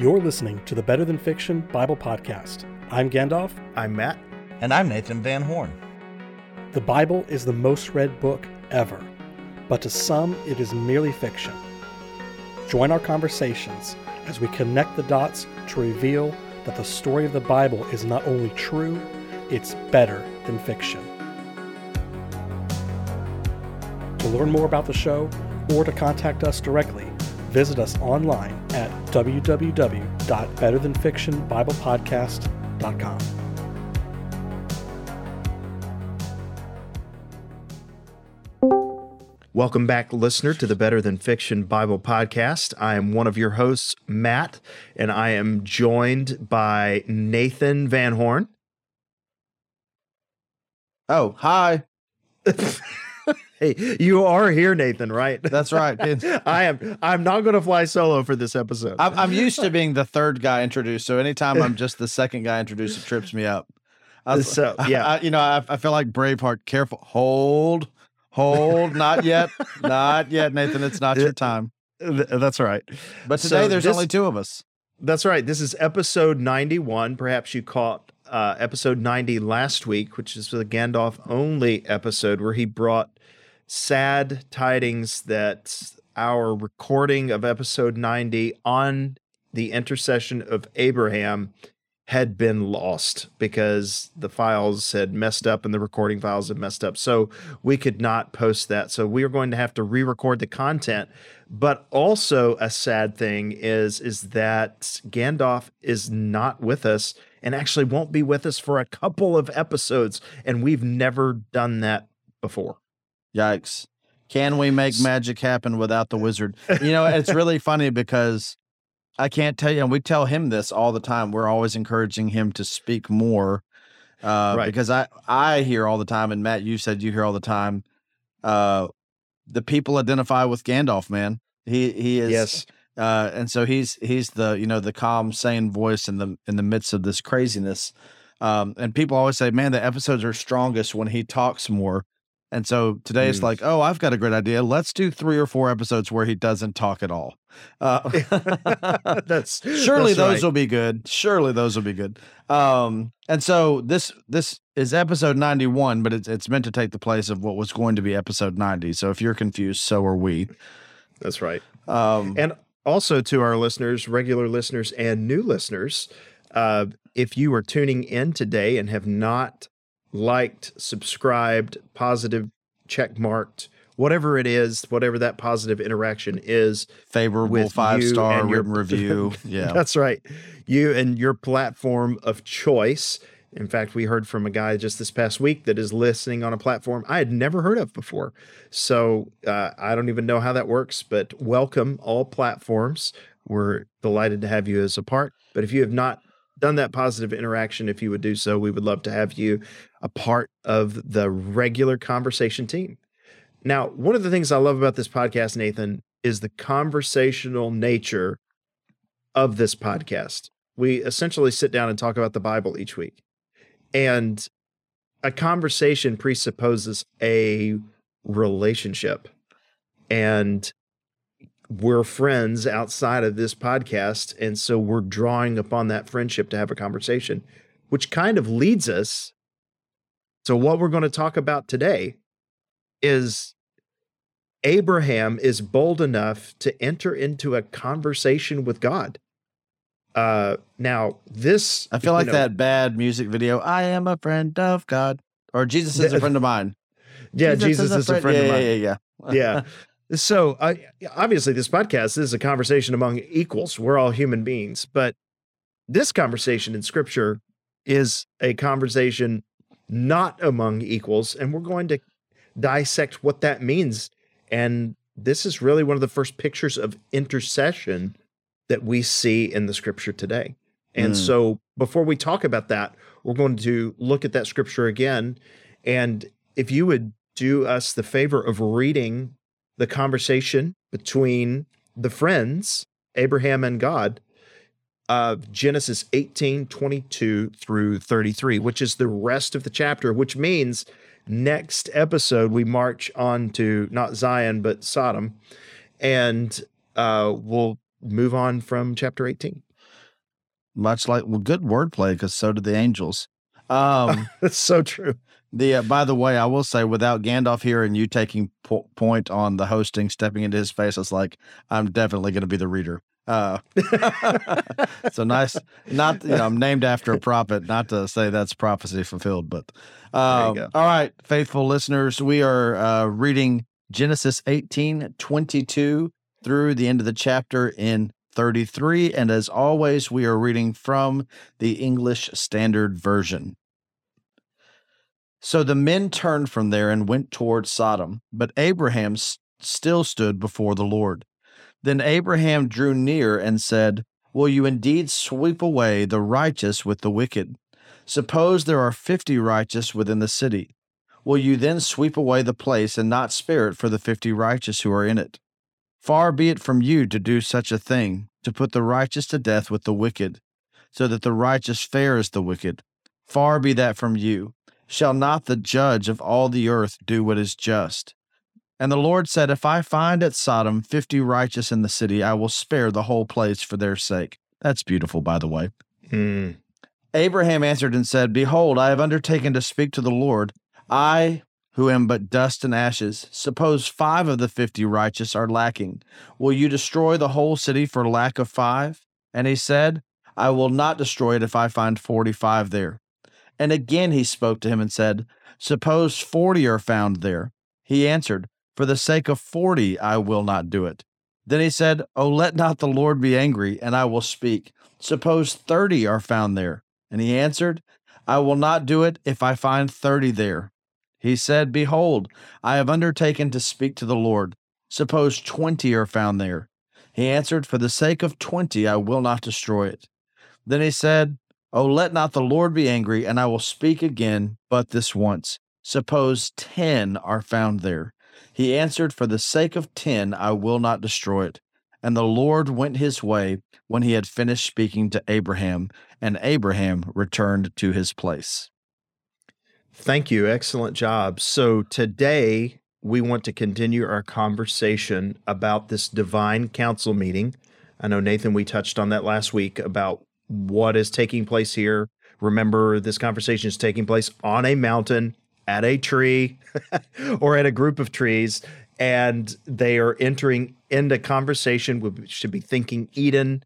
You're listening to the Better Than Fiction Bible Podcast. I'm Gandalf. I'm Matt. And I'm Nathan Van Horn. The Bible is the most read book ever, but to some it is merely fiction. Join our conversations as we connect the dots to reveal that the story of the Bible is not only true, it's better than fiction. To learn more about the show or to contact us directly, visit us online at www.betterthanfictionbiblepodcast.com. Welcome back, listener, to the Better Than Fiction Bible Podcast. I am one of your hosts, Matt, and I am joined by Nathan Van Horn. Oh, hi. hey, you are here, Nathan, right? That's right. I am. I'm not going to fly solo for this episode. I'm, I'm, used to being the third guy introduced, so anytime I'm just the second guy introduced, it trips me up. I, so yeah, I, you know, I, I feel like Braveheart. Careful, hold, hold, not yet, not yet, Nathan. It's not your time. That's right. But today so there's this, only two of us. That's right. This is episode 91. Perhaps you caught uh, episode 90 last week, which is the Gandalf only episode where he brought sad tidings that our recording of episode 90 on the intercession of Abraham had been lost because the files had messed up and the recording files had messed up. So we could not post that. So we are going to have to re-record the content. But also a sad thing is is that Gandalf is not with us and actually won't be with us for a couple of episodes and we've never done that before. Yikes. Can we make magic happen without the wizard? You know, it's really funny because I can't tell you, and we tell him this all the time. We're always encouraging him to speak more, uh, right. because I I hear all the time, and Matt, you said you hear all the time. Uh, the people identify with Gandalf, man. He he is yes, uh, and so he's he's the you know the calm, sane voice in the in the midst of this craziness. Um, and people always say, man, the episodes are strongest when he talks more. And so today mm. it's like, oh, I've got a great idea. Let's do three or four episodes where he doesn't talk at all. Uh, that's surely that's those right. will be good. Surely those will be good. Um, and so this this is episode ninety one, but it's it's meant to take the place of what was going to be episode ninety. So if you're confused, so are we. That's right. Um, and also to our listeners, regular listeners, and new listeners, uh, if you are tuning in today and have not liked, subscribed, positive, check marked, whatever it is, whatever that positive interaction is. Favorable five star written review. Yeah. That's right. You and your platform of choice. In fact, we heard from a guy just this past week that is listening on a platform I had never heard of before. So uh, I don't even know how that works, but welcome all platforms. We're delighted to have you as a part. But if you have not done that positive interaction, if you would do so, we would love to have you a part of the regular conversation team. Now, one of the things I love about this podcast, Nathan, is the conversational nature of this podcast. We essentially sit down and talk about the Bible each week. And a conversation presupposes a relationship. And we're friends outside of this podcast. And so we're drawing upon that friendship to have a conversation, which kind of leads us to what we're going to talk about today is Abraham is bold enough to enter into a conversation with God. Uh, now this I feel like know, that bad music video. I am a friend of God, or Jesus is a friend of mine. Yeah, Jesus, Jesus is, a, is friend, a friend yeah, of mine. Yeah, yeah, yeah. yeah. So, uh, obviously, this podcast is a conversation among equals. We're all human beings, but this conversation in Scripture is a conversation not among equals, and we're going to dissect what that means. And this is really one of the first pictures of intercession that we see in the Scripture today. And mm. so, before we talk about that, we're going to look at that Scripture again. And if you would do us the favor of reading the conversation between the friends, Abraham and God, of Genesis 18, 22 through 33, which is the rest of the chapter, which means next episode we march on to not Zion, but Sodom. And uh, we'll move on from chapter 18. much like well, good wordplay because so did the angels. Um, That's so true. the uh, by the way, I will say, without Gandalf here and you taking po- point on the hosting, stepping into his face, it's like I'm definitely going to be the reader. Uh, so nice. Not you know, I'm named after a prophet. Not to say that's prophecy fulfilled, but um, all right, faithful listeners, we are uh, reading Genesis 18, 22 through the end of the chapter in 33, and as always, we are reading from the English Standard Version. So the men turned from there and went toward Sodom, but Abraham s- still stood before the Lord. Then Abraham drew near and said, Will you indeed sweep away the righteous with the wicked? Suppose there are fifty righteous within the city. Will you then sweep away the place and not spare it for the fifty righteous who are in it? Far be it from you to do such a thing, to put the righteous to death with the wicked, so that the righteous fare as the wicked. Far be that from you. Shall not the judge of all the earth do what is just? And the Lord said, If I find at Sodom fifty righteous in the city, I will spare the whole place for their sake. That's beautiful, by the way. Hmm. Abraham answered and said, Behold, I have undertaken to speak to the Lord. I, who am but dust and ashes, suppose five of the fifty righteous are lacking. Will you destroy the whole city for lack of five? And he said, I will not destroy it if I find forty five there. And again he spoke to him and said, Suppose forty are found there. He answered, For the sake of forty I will not do it. Then he said, Oh, let not the Lord be angry, and I will speak. Suppose thirty are found there. And he answered, I will not do it if I find thirty there. He said, Behold, I have undertaken to speak to the Lord. Suppose twenty are found there. He answered, For the sake of twenty I will not destroy it. Then he said, Oh, let not the Lord be angry, and I will speak again, but this once. Suppose ten are found there. He answered, For the sake of ten I will not destroy it. And the Lord went his way when he had finished speaking to Abraham, and Abraham returned to his place. Thank you. Excellent job. So today we want to continue our conversation about this divine council meeting. I know, Nathan, we touched on that last week about what is taking place here. Remember, this conversation is taking place on a mountain, at a tree, or at a group of trees, and they are entering into conversation. We should be thinking Eden,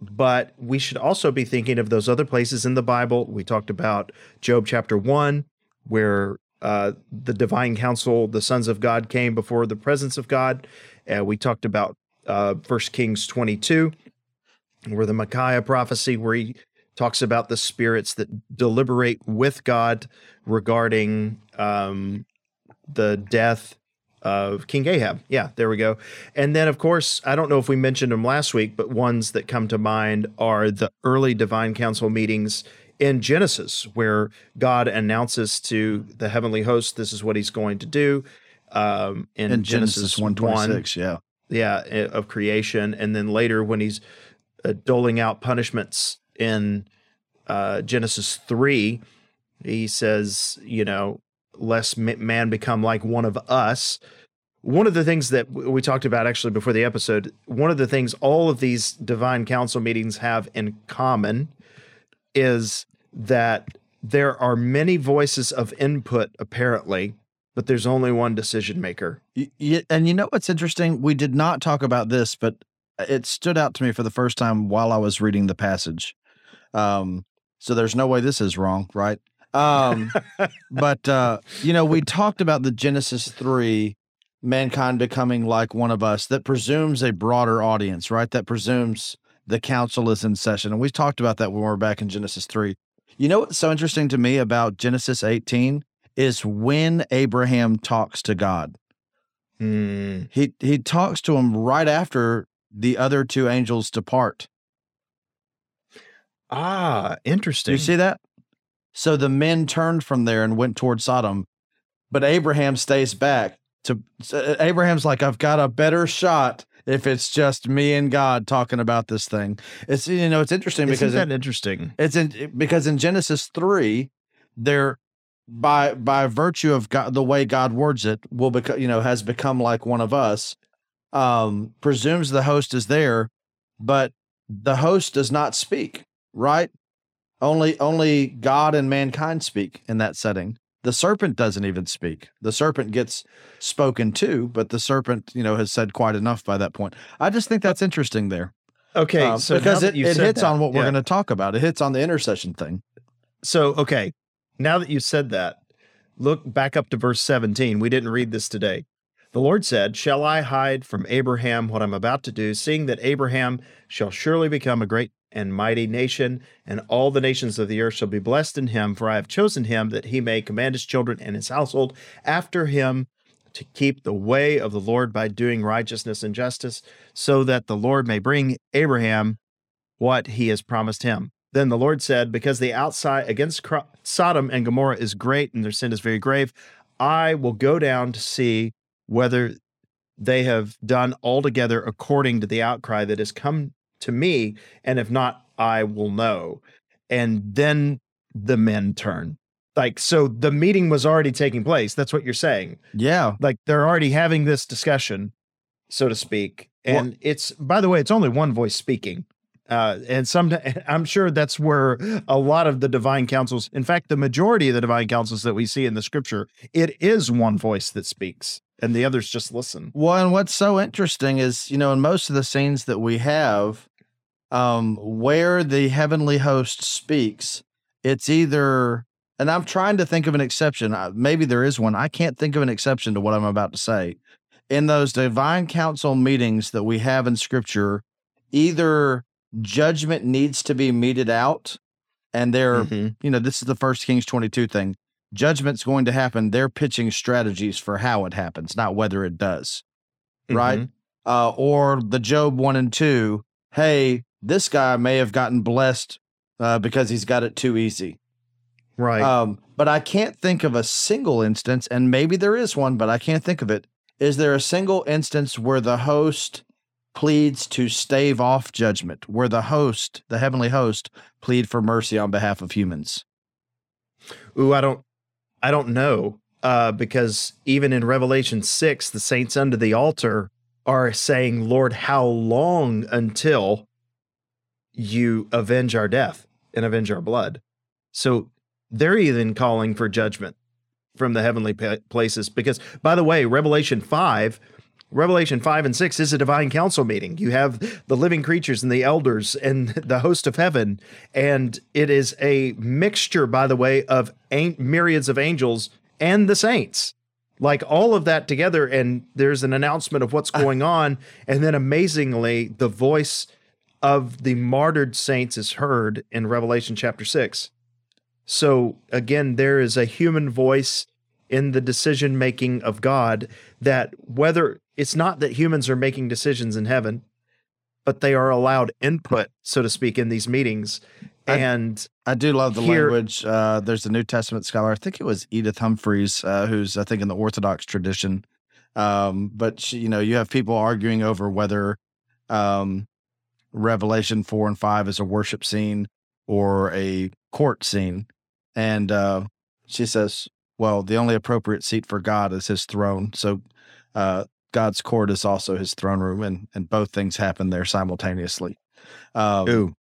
but we should also be thinking of those other places in the Bible. We talked about Job chapter 1, where uh, the divine council, the sons of God, came before the presence of God. Uh, we talked about uh, 1 Kings 22, where the Micaiah prophecy, where he talks about the spirits that deliberate with God regarding um, the death of King Ahab. Yeah, there we go. And then, of course, I don't know if we mentioned them last week, but ones that come to mind are the early divine council meetings in Genesis, where God announces to the heavenly host, this is what he's going to do. Um, in, In Genesis, Genesis 1, 126, yeah. yeah, eh, of creation. And then later, when he's uh, doling out punishments in uh, Genesis 3, he says, you know, lest ma- man become like one of us. One of the things that we talked about actually before the episode, one of the things all of these divine council meetings have in common is that there are many voices of input, apparently, but there's only one decision maker. And you know what's interesting? We did not talk about this, but it stood out to me for the first time while I was reading the passage. Um, so there's no way this is wrong, right? Um, but uh, you know, we talked about the Genesis three, mankind becoming like one of us. That presumes a broader audience, right? That presumes the council is in session, and we talked about that when we were back in Genesis three. You know what's so interesting to me about Genesis eighteen is when Abraham talks to God. Hmm. He he talks to him right after the other two angels depart. Ah, interesting. you see that? So the men turned from there and went toward Sodom, but Abraham stays back. To so Abraham's like, I've got a better shot if it's just me and God talking about this thing. It's you know it's interesting Isn't because that in, interesting? it's in because in Genesis three, there by by virtue of God, the way God words it, will become you know has become like one of us. Um, presumes the host is there, but the host does not speak. right? Only only God and mankind speak in that setting. The serpent doesn't even speak. The serpent gets spoken to, but the serpent, you know, has said quite enough by that point. I just think that's interesting there. Okay, Um, so because it, it hits that- on what we're going to talk about. It hits on the intercession thing. So, okay, now that you said that, look back up to verse 17. We didn't read this today. The Lord said, Shall I hide from Abraham what I'm about to do, seeing that Abraham shall surely become a great and mighty nation, and all the nations of the earth shall be blessed in him, for I have chosen him that he may command his children and his household after him to keep the way of the Lord by doing righteousness and justice, so that the Lord may bring Abraham what he has promised him. Then the Lord said, Because the outside against Sodom and Gomorrah is great and their sin is very grave, I will go down to see whether they have done altogether according to the outcry that has come to me, and if not, I will know. And then the men turn. Like, so the meeting was already taking place. That's what you're saying. Yeah. Like, they're already having this discussion, so to speak. And it's, by the way, it's only one voice speaking. Uh, and some, I'm sure that's where a lot of the divine councils, in fact, the majority of the divine councils that we see in the scripture, it is one voice that speaks, and the others just listen. Well, and what's so interesting is, you know, in most of the scenes that we have, um, where the heavenly host speaks, it's either, and I'm trying to think of an exception. uh, Maybe there is one. I can't think of an exception to what I'm about to say. In those divine council meetings that we have in scripture, either judgment needs to be meted out, and they're Mhm. you know, this is the first Kings 22 thing. Judgment's going to happen. They're pitching strategies for how it happens, not whether it does. Right. Mhm. Uh, or the Job 1 and 2. Hey, this guy may have gotten blessed uh, because he's got it too easy. Right. Um, but I can't think of a single instance, and maybe there is one, but I can't think of it. Is there a single instance where the host pleads to stave off judgment, where the host, the heavenly host, plead for mercy on behalf of humans? Ooh, I don't, I don't know, uh, because even in Revelation six, the saints under the altar are saying, "Lord, how long until you avenge our death and avenge our blood?" So they're even calling for judgment from the heavenly places. Because, by the way, Revelation five. Revelation 5 and 6 is a divine council meeting. You have the living creatures and the elders and the host of heaven. And it is a mixture, by the way, of myriads of angels and the saints. Like all of that together. And there's an announcement of what's ah. going on. And then amazingly, the voice of the martyred saints is heard in Revelation chapter 6. So again, there is a human voice in the decision making of God that whether it's not that humans are making decisions in heaven, but they are allowed input, so to speak, in these meetings. I- And I do love the Here- language. Uh, there's a New Testament scholar. I think it was Edith Humphreys, uh, who's I think in the Orthodox tradition. Um, but she, you know, you have people arguing over whether um, Revelation four and five is a worship scene or a court scene, and uh, she says, "Well, the only appropriate seat for God is His throne. So uh, God's court is also His throne room, and and both things happen there simultaneously." Um, ooh,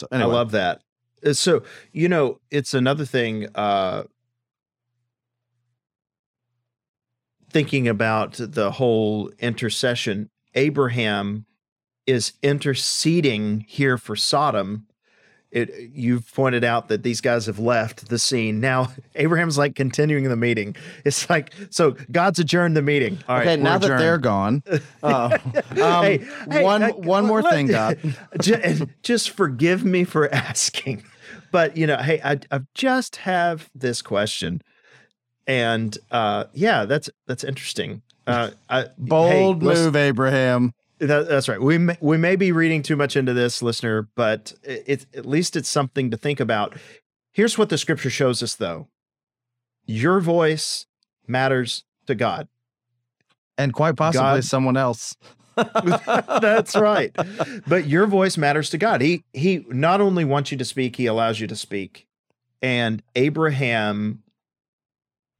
so anyway. I love that. Uh, So, you know, it's another thing uh thinking about the whole intercession. Abraham is interceding here for Sodom. It, you've pointed out that these guys have left the scene. Now Abraham's like continuing the meeting. It's like so God's adjourned the meeting. All right, okay, now we're that they're gone, uh, um, Hey, hey, one uh, one more let- thing, God. Ju- and just forgive me for asking, but you know, hey, I, I just have this question, and uh, yeah, that's that's interesting. Uh, I, Bold listen- move, Abraham. That, that's right. We may, we may be reading too much into this, listener, but it, at least it's something to think about. Here's what the scripture shows us, though: your voice matters to God. And quite possibly God- someone else. That's right. But your voice matters to God. He he not only wants you to speak, he allows you to speak. And Abraham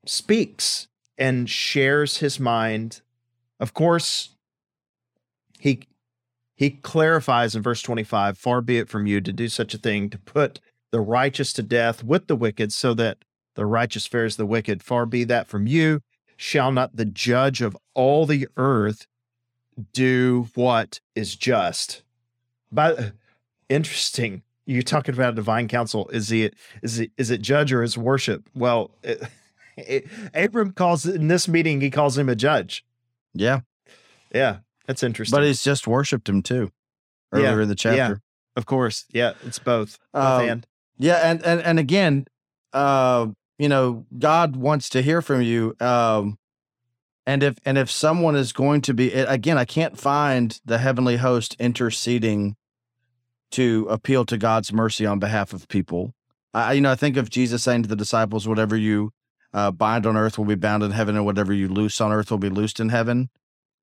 speaks and shares his mind. Of course, he he clarifies in verse 25 far be it from you to do such a thing to put the righteous to death with the wicked so that the righteous fares the wicked. Far be that from you. Shall not the judge of all the earth do what is just? But interesting. You're talking about a divine council. Is he is it is it judge or is worship? Well it, it, abram calls in this meeting he calls him a judge. Yeah. yeah that's interesting But he's just worshipped him too Yeah, earlier in the chapter. of course yeah it's both both Um, and Yeah, and and and again, uh, you know, God wants to hear from you. Um, and if and if someone is going to be again, I can't find the heavenly host interceding to appeal to God's mercy on behalf of people. I, you know, I think of Jesus saying to the disciples, "Whatever you uh, bind on earth will be bound in heaven, and whatever you loose on earth will be loosed in heaven."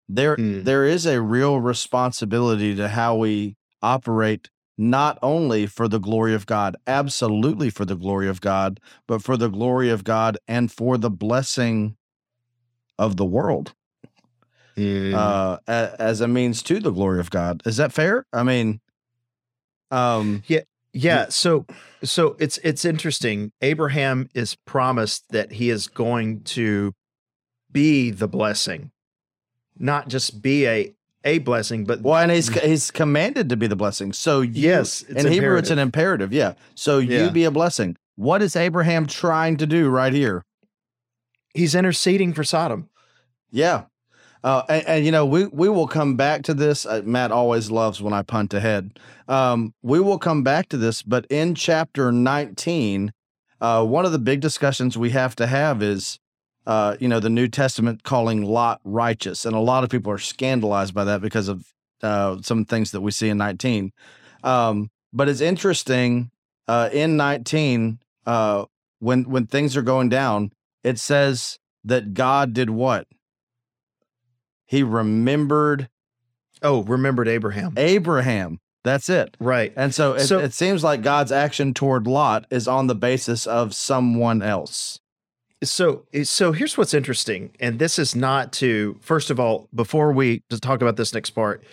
There, Hmm. there is a real responsibility to how we operate not only for the glory of God, absolutely for the glory of God, but for the glory of God and for the blessing of the world Mm. uh, as a means to the glory of God. Is that fair? I mean, um, Yeah, so so it's it's interesting. Abraham is promised that he is going to be the blessing. Not just be a a blessing, but well, and he's he's commanded to be the blessing. So you, yes, it's in Hebrew, it's an imperative. imperative. Yeah. So Yeah. you be a blessing. What is Abraham trying to do right here? he's interceding for Sodom. Yeah. Uh, and, and you know we we will come back to this. Uh, Matt always loves when I punt ahead. Um, we will come back to this, but in chapter 19, uh, one of the big discussions we have to have is, uh, you know, the New Testament calling Lot righteous, and a lot of people are scandalized by that because of uh, some things that we see in 19. Um, but it's interesting uh, in 19 uh, when when things are going down, it says that God did what? He remembered Oh, remembered Abraham. Abraham. That's it. Right. And so it, So- it seems like God's action toward Lot is on the basis of someone else. So so here's what's interesting, and this is not to first of all, before we talk about this next part,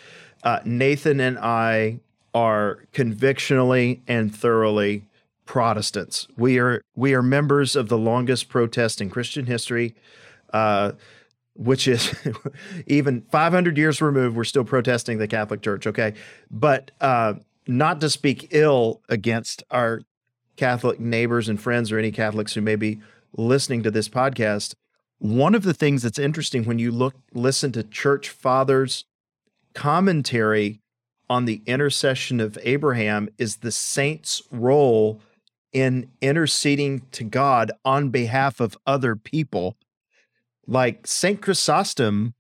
uh, Nathan and I are convictionally and thoroughly Protestants. We are we are members of the longest protest in Christian history, uh, which is even 500 years removed. We're still protesting the Catholic Church. Okay, but uh, not to speak ill against our Catholic neighbors and friends or any Catholics who may be listening to this podcast. One of the things that's interesting when you look listen to church fathers commentary on the intercession of Abraham is the saint's role in interceding to God on behalf of other people. Like Saint Chrysostom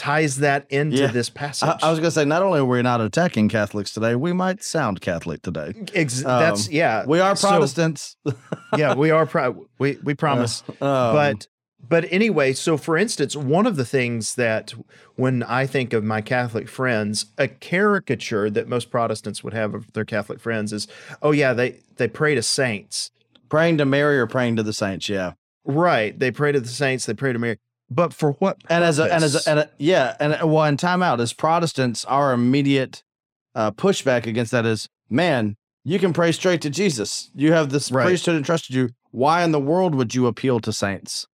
ties that into Yeah. this passage. I, I was going to say, not only are we not attacking Catholics today, we might sound Catholic today. Ex- that's um, yeah. We are So- Protestants. yeah, we are proud. We we promise. Um, but but anyway, so for instance, one of the things that when I think of my Catholic friends, a caricature that most Protestants would have of their Catholic friends is, oh yeah, they they pray to saints. praying to Mary or praying to the saints, yeah. Right. They pray to the saints, they pray to Mary. But for what And as a and as a, and a, yeah, and uh, well, in time out as Protestants, our immediate uh, pushback against that is, man, you can pray straight to Jesus. You have this Right. priesthood entrusted you. Why in the world would you appeal to saints?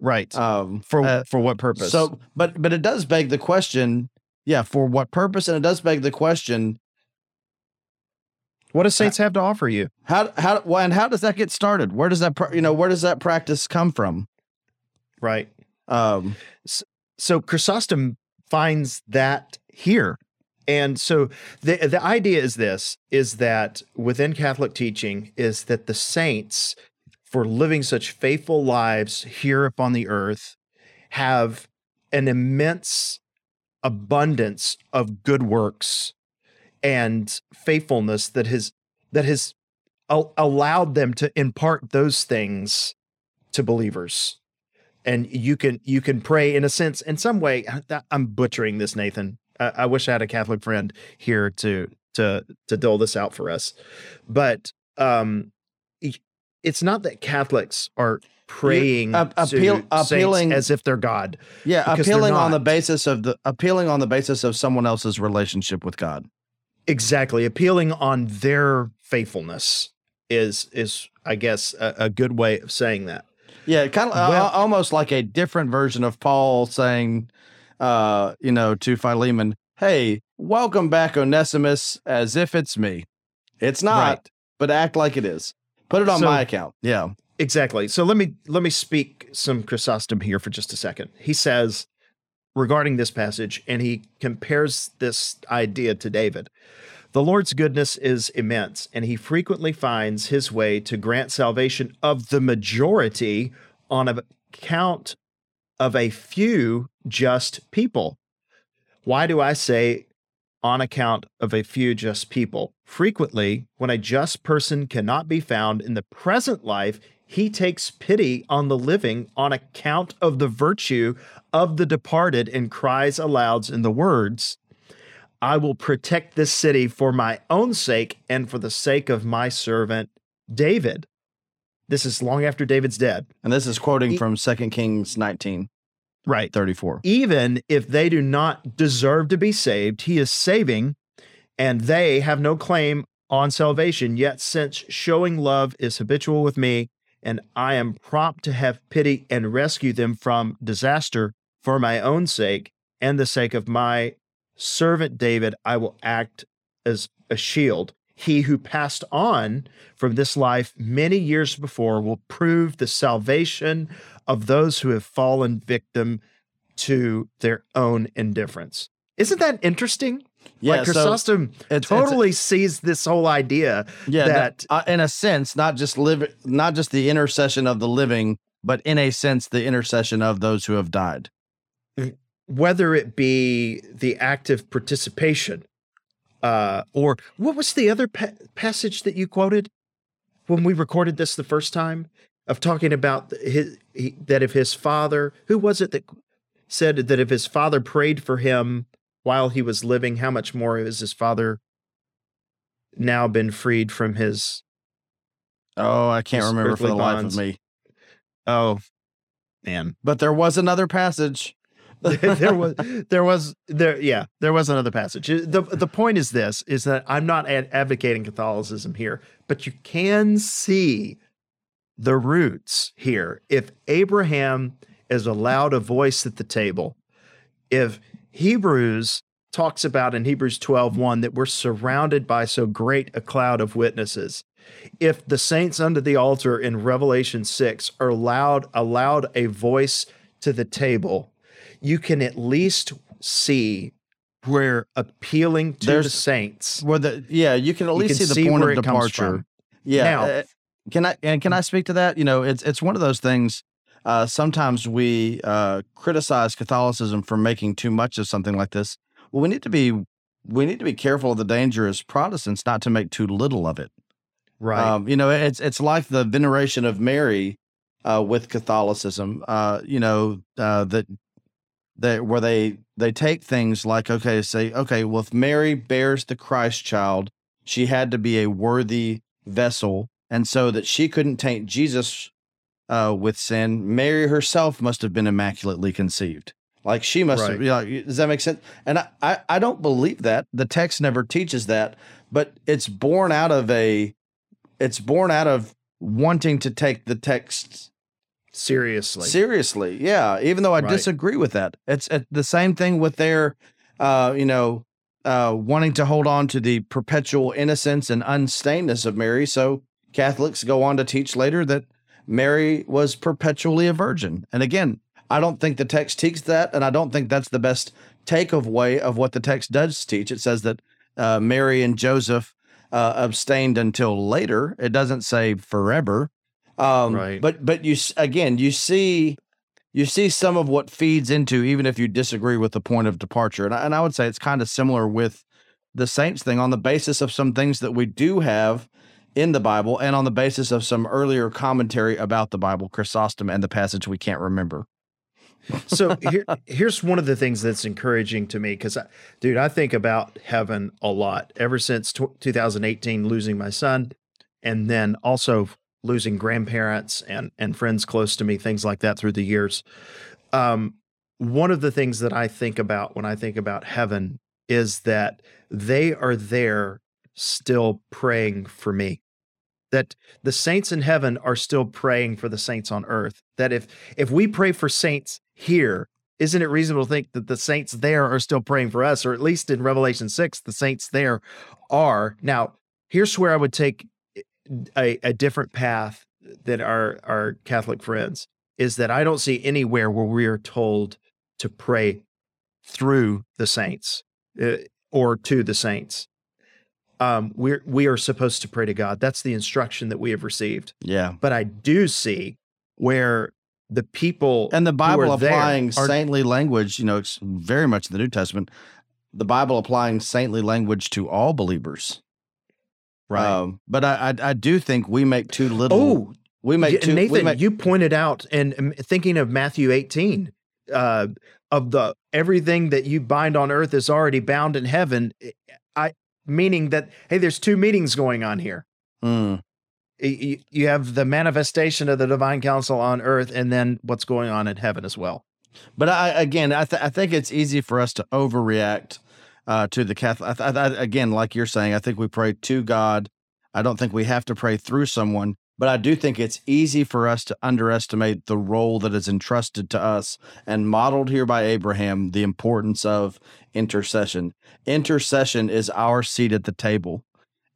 right. Um, for uh, for what purpose? So, but but it does beg the question, yeah, for what purpose? And it does beg the question, what does saints have to offer you? how how well, and how does that get started? Where does that you know where does that practice come from? Right. Um, so Chrysostom finds that here. And so the the idea is this is that within Catholic teaching is that the saints for living such faithful lives here upon the earth have an immense abundance of good works and faithfulness that has that has allowed them to impart those things to believers and you can you can pray in a sense in some way i'm butchering this nathan i, I wish i had a catholic friend here to to to dole this out for us but um it's not that Catholics are praying ap- appeal- appealing- as if they're God. Yeah, appealing on the basis of the appealing on the basis of someone else's relationship with God. Exactly. Appealing on their faithfulness is is I guess a, a good way of saying that. Yeah, kind of Well- almost like a different version of Paul saying, uh, you know, to Philemon, "Hey, welcome back, Onesimus, as if it's me. It's not, Right. but act like it is. Put it on So- my account." Yeah, Exactly. So let me let me speak some Chrysostom here for just a second. He says regarding this passage, and he compares this idea to David. The Lord's goodness is immense, and he frequently finds his way to grant salvation of the majority on account of a few just people. Why do I say on account of a few just people? Frequently, when a just person cannot be found in the present life, he takes pity on the living on account of the virtue of the departed and cries aloud in the words, I will protect this city for my own sake and for the sake of my servant David. This is long after David's dead. and this is quoting E- from Second Kings nineteen Right. thirty four. Even if they do not deserve to be saved, he is saving, and they have no claim on salvation. Yet, since showing love is habitual with me, and I am prompt to have pity and rescue them from disaster for my own sake and the sake of my servant David, I will act as a shield. He who passed on from this life many years before will prove the salvation of those who have fallen victim to their own indifference. Isn't that interesting? Yeah, like Chrysostom it's- it's- totally sees this whole idea yeah, that uh, in a sense, not just live, not just the intercession of the living, but in a sense, the intercession of those who have died. Whether it be the active participation uh, or what was the other pa- passage that you quoted when we recorded this the first time of talking about his, he, that if his father who was it that said that if his father prayed for him while he was living how much more has his father now been freed from his Oh, I can't remember for the life of me. oh man But there was another passage. there was there was there yeah there was another passage. Uh, the the point is this is that i'm not ad- advocating catholicism here but you can see the roots here. If abraham is allowed a voice at the table if hebrews talks about in hebrews 12 1 that we're surrounded by so great a cloud of witnesses if the saints under the altar in revelation 6 are allowed allowed a voice to the table you can at least see where appealing to the saints. Where the yeah, you can at least can see the see point of departure. Yeah. Now- uh, can I and can I speak to that? You know, it's it's one of those things. Uh, sometimes we uh, criticize Catholicism for making too much of something like this. Well, we need to be we need to be careful of the danger as Protestants not to make too little of it. Right. Um, you know, it's it's like the veneration of Mary uh, with Catholicism. Uh, you know uh, that that where they they take things like okay, say okay, well if Mary bears the Christ child, she had to be a worthy vessel, and so that she couldn't taint Jesus uh, with sin. Mary herself must have been immaculately conceived. Like she must have. You know, does that make sense? And I, I I don't believe that the text never teaches that, but it's born out of a it's born out of wanting to take the text Seriously. seriously. Yeah, even though I Right. disagree with that. It's uh, the same thing with their uh, you know, uh wanting to hold on to the perpetual innocence and unstainedness of Mary. So Catholics go on to teach later that Mary was perpetually a virgin. And again, I don't think the text teaches that, and I don't think that's the best take of way of what the text does teach. It says that uh, Mary and Joseph uh, abstained until later. It doesn't say forever. Um, Right. But but you again you see you see some of what feeds into even if you disagree with the point of departure, and I, and I would say it's kind of similar with the saints thing on the basis of some things that we do have in the Bible and on the basis of some earlier commentary about the Bible, Chrysostom and the passage we can't remember. so here, here's one of the things that's encouraging to me because, dude, I think about heaven a lot ever since tw 2018 losing my son, and then also losing grandparents and and friends close to me, things like that through the years. Um, one of the things that I think about when I think about heaven is that they are there still praying for me. That the saints in heaven are still praying for the saints on earth. That if if we pray for saints here, isn't it reasonable to think that the saints there are still praying for us, or at least in Revelation 6, the saints there are. Now, here's where I would take a, a different path than our, our Catholic friends is that I don't see anywhere where we are told to pray through the saints uh, or to the saints. Um, we're we are supposed to pray to God. That's the instruction that we have received. Yeah. But I do see where the people and the Bible applying saintly language, you know, it's very much in the New Testament. The Bible applying saintly language to all believers. Right. Um, but I, I, I do think we make too little. Oh, we make too. Nathan, make, you pointed out, and um, thinking of Matthew 18, uh, of the everything that you bind on earth is already bound in heaven. I meaning that hey, there's two meetings going on here. Mm. You, you have the manifestation of the divine council on earth, and then what's going on in heaven as well. But I again, I, th- I think it's easy for us to overreact uh, to the Catholic. I, I, again, like you're saying, I think we pray to God. I don't think we have to pray through someone, but I do think it's easy for us to underestimate the role that is entrusted to us and modeled here by Abraham the importance of intercession. Intercession is our seat at the table.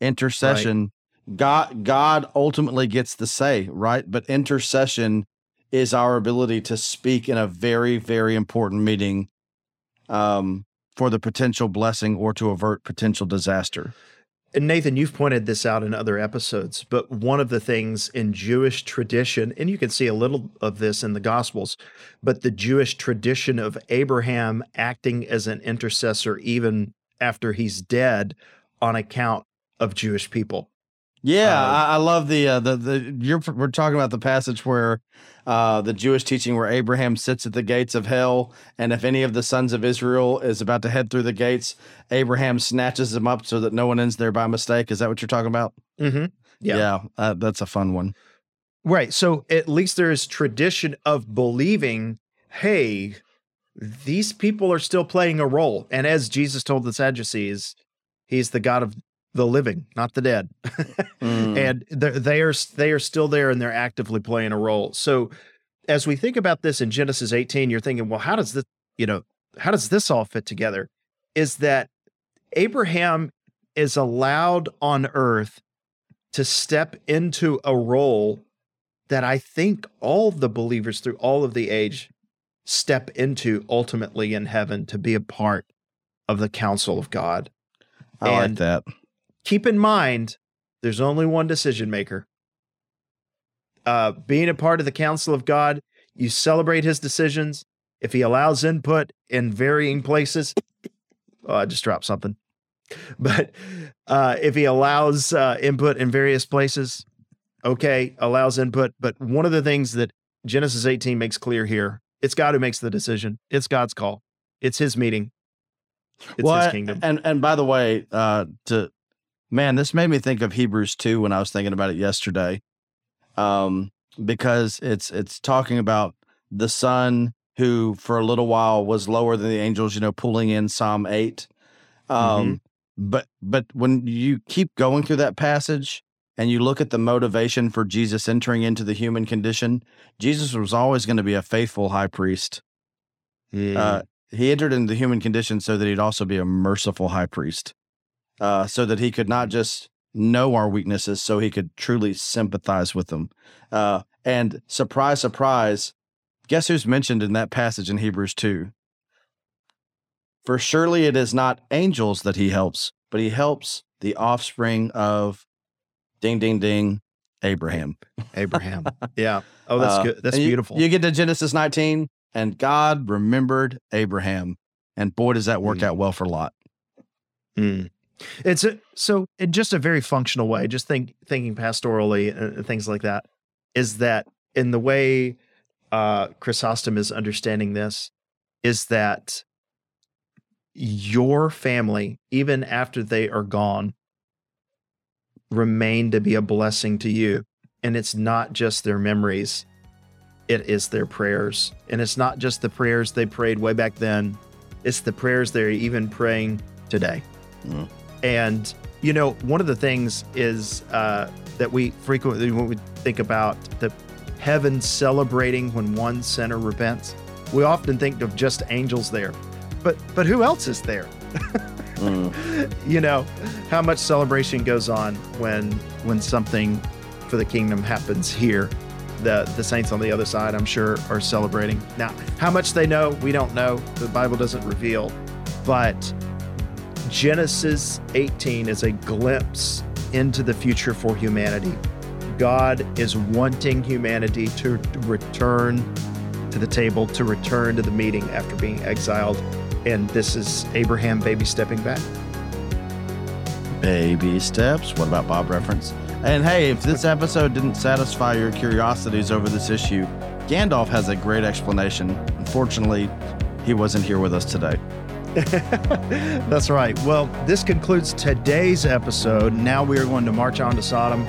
Intercession, right. God, God ultimately gets the say, right? But intercession is our ability to speak in a very, very important meeting um, for the potential blessing or to avert potential disaster. And Nathan, you've pointed this out in other episodes, but one of the things in Jewish tradition, and you can see a little of this in the Gospels, but the Jewish tradition of Abraham acting as an intercessor even after he's dead on account of Jewish people. Yeah, uh, I, I, love the uh, the the you're we're talking about the passage where uh, the Jewish teaching where Abraham sits at the gates of hell, and if any of the sons of Israel is about to head through the gates, Abraham snatches them up so that no one ends there by mistake. Is that what you're talking about? Mm-hmm. Yeah, yeah uh, that's a fun one. Right. So at least there is tradition of believing, hey, these people are still playing a role, and as Jesus told the Sadducees, he's the God of the living, not the dead. mm. And they are they are still there and they're actively playing a role. So as we think about this in Genesis 18, you're thinking, well, how does this, you know, how does this all fit together? Is that Abraham is allowed on earth to step into a role that I think all the believers through all of the age step into ultimately in heaven to be a part of the council of God. I and like that keep in mind there's only one decision maker. Uh, being a part of the council of God, you celebrate his decisions. If he allows input in varying places, oh, I just dropped something. But uh, if he allows uh, input in various places, okay, allows input. But one of the things that Genesis 18 makes clear here, it's God who makes the decision. It's God's call. It's his meeting. It's well, his kingdom. And and by the way, uh, to Man, this made me think of Hebrews 2 when I was thinking about it yesterday. Um, because it's it's talking about the son who for a little while was lower than the angels, you know, pulling in Psalm 8. Um, mm-hmm. but but when you keep going through that passage and you look at the motivation for Jesus entering into the human condition, Jesus was always going to be a faithful high priest. Yeah. Uh, he entered into the human condition so that he'd also be a merciful high priest uh, so that he could not just know our weaknesses, so he could truly sympathize with them. Uh, and surprise, surprise, guess who's mentioned in that passage in Hebrews 2? For surely it is not angels that he helps, but he helps the offspring of ding, ding, ding, Abraham. Abraham. yeah. Oh, that's uh, good. That's you, beautiful. You get to Genesis 19, and God remembered Abraham. And boy, does that work mm. out well for Lot. Mm. It's a, so in just a very functional way, just think thinking pastorally and things like that, is that in the way uh, Chrysostom is understanding this, is that your family, even after they are gone, remain to be a blessing to you And it's not just their memories, it is their prayers. And it's not just the prayers they prayed way back then, it's the prayers they're even praying today. Mm. And, you know, one of the things is uh, that we frequently, when we think about the heaven celebrating when one sinner repents, we often think of just angels there. But, but who else is there? Mm. you know how much celebration goes on when when something for the kingdom happens here the the saints on the other side i'm sure are celebrating now how much they know we don't know the bible doesn't reveal but genesis 18 is a glimpse into the future for humanity god is wanting humanity to return to the table to return to the meeting after being exiled and this is Abraham baby stepping back. Baby steps. What about Bob reference? And hey, if this episode didn't satisfy your curiosities over this issue, Gandalf has a great explanation. Unfortunately, he wasn't here with us today. That's right. Well, this concludes today's episode. Now we are going to march on to Sodom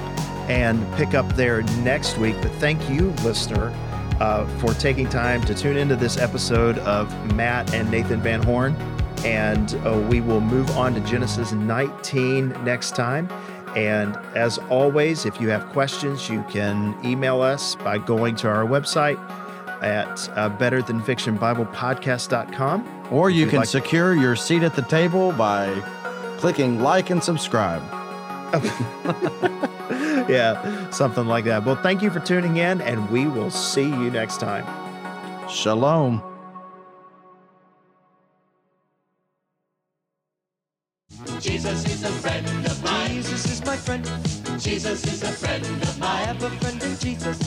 and pick up there next week. But thank you, listener, uh, for taking time to tune into this episode of Matt and Nathan Van Horn. And uh, we will move on to Genesis 19 next time. And as always, if you have questions, you can email us by going to our website at uh, betterthanfictionbiblepodcast.com. Or you can like- secure your seat at the table by clicking like and subscribe. yeah, something like that. Well, thank you for tuning in, and we will see you next time. Shalom. Jesus is a friend of mine. Jesus is my friend. Jesus is a friend of mine. I have a friend in Jesus.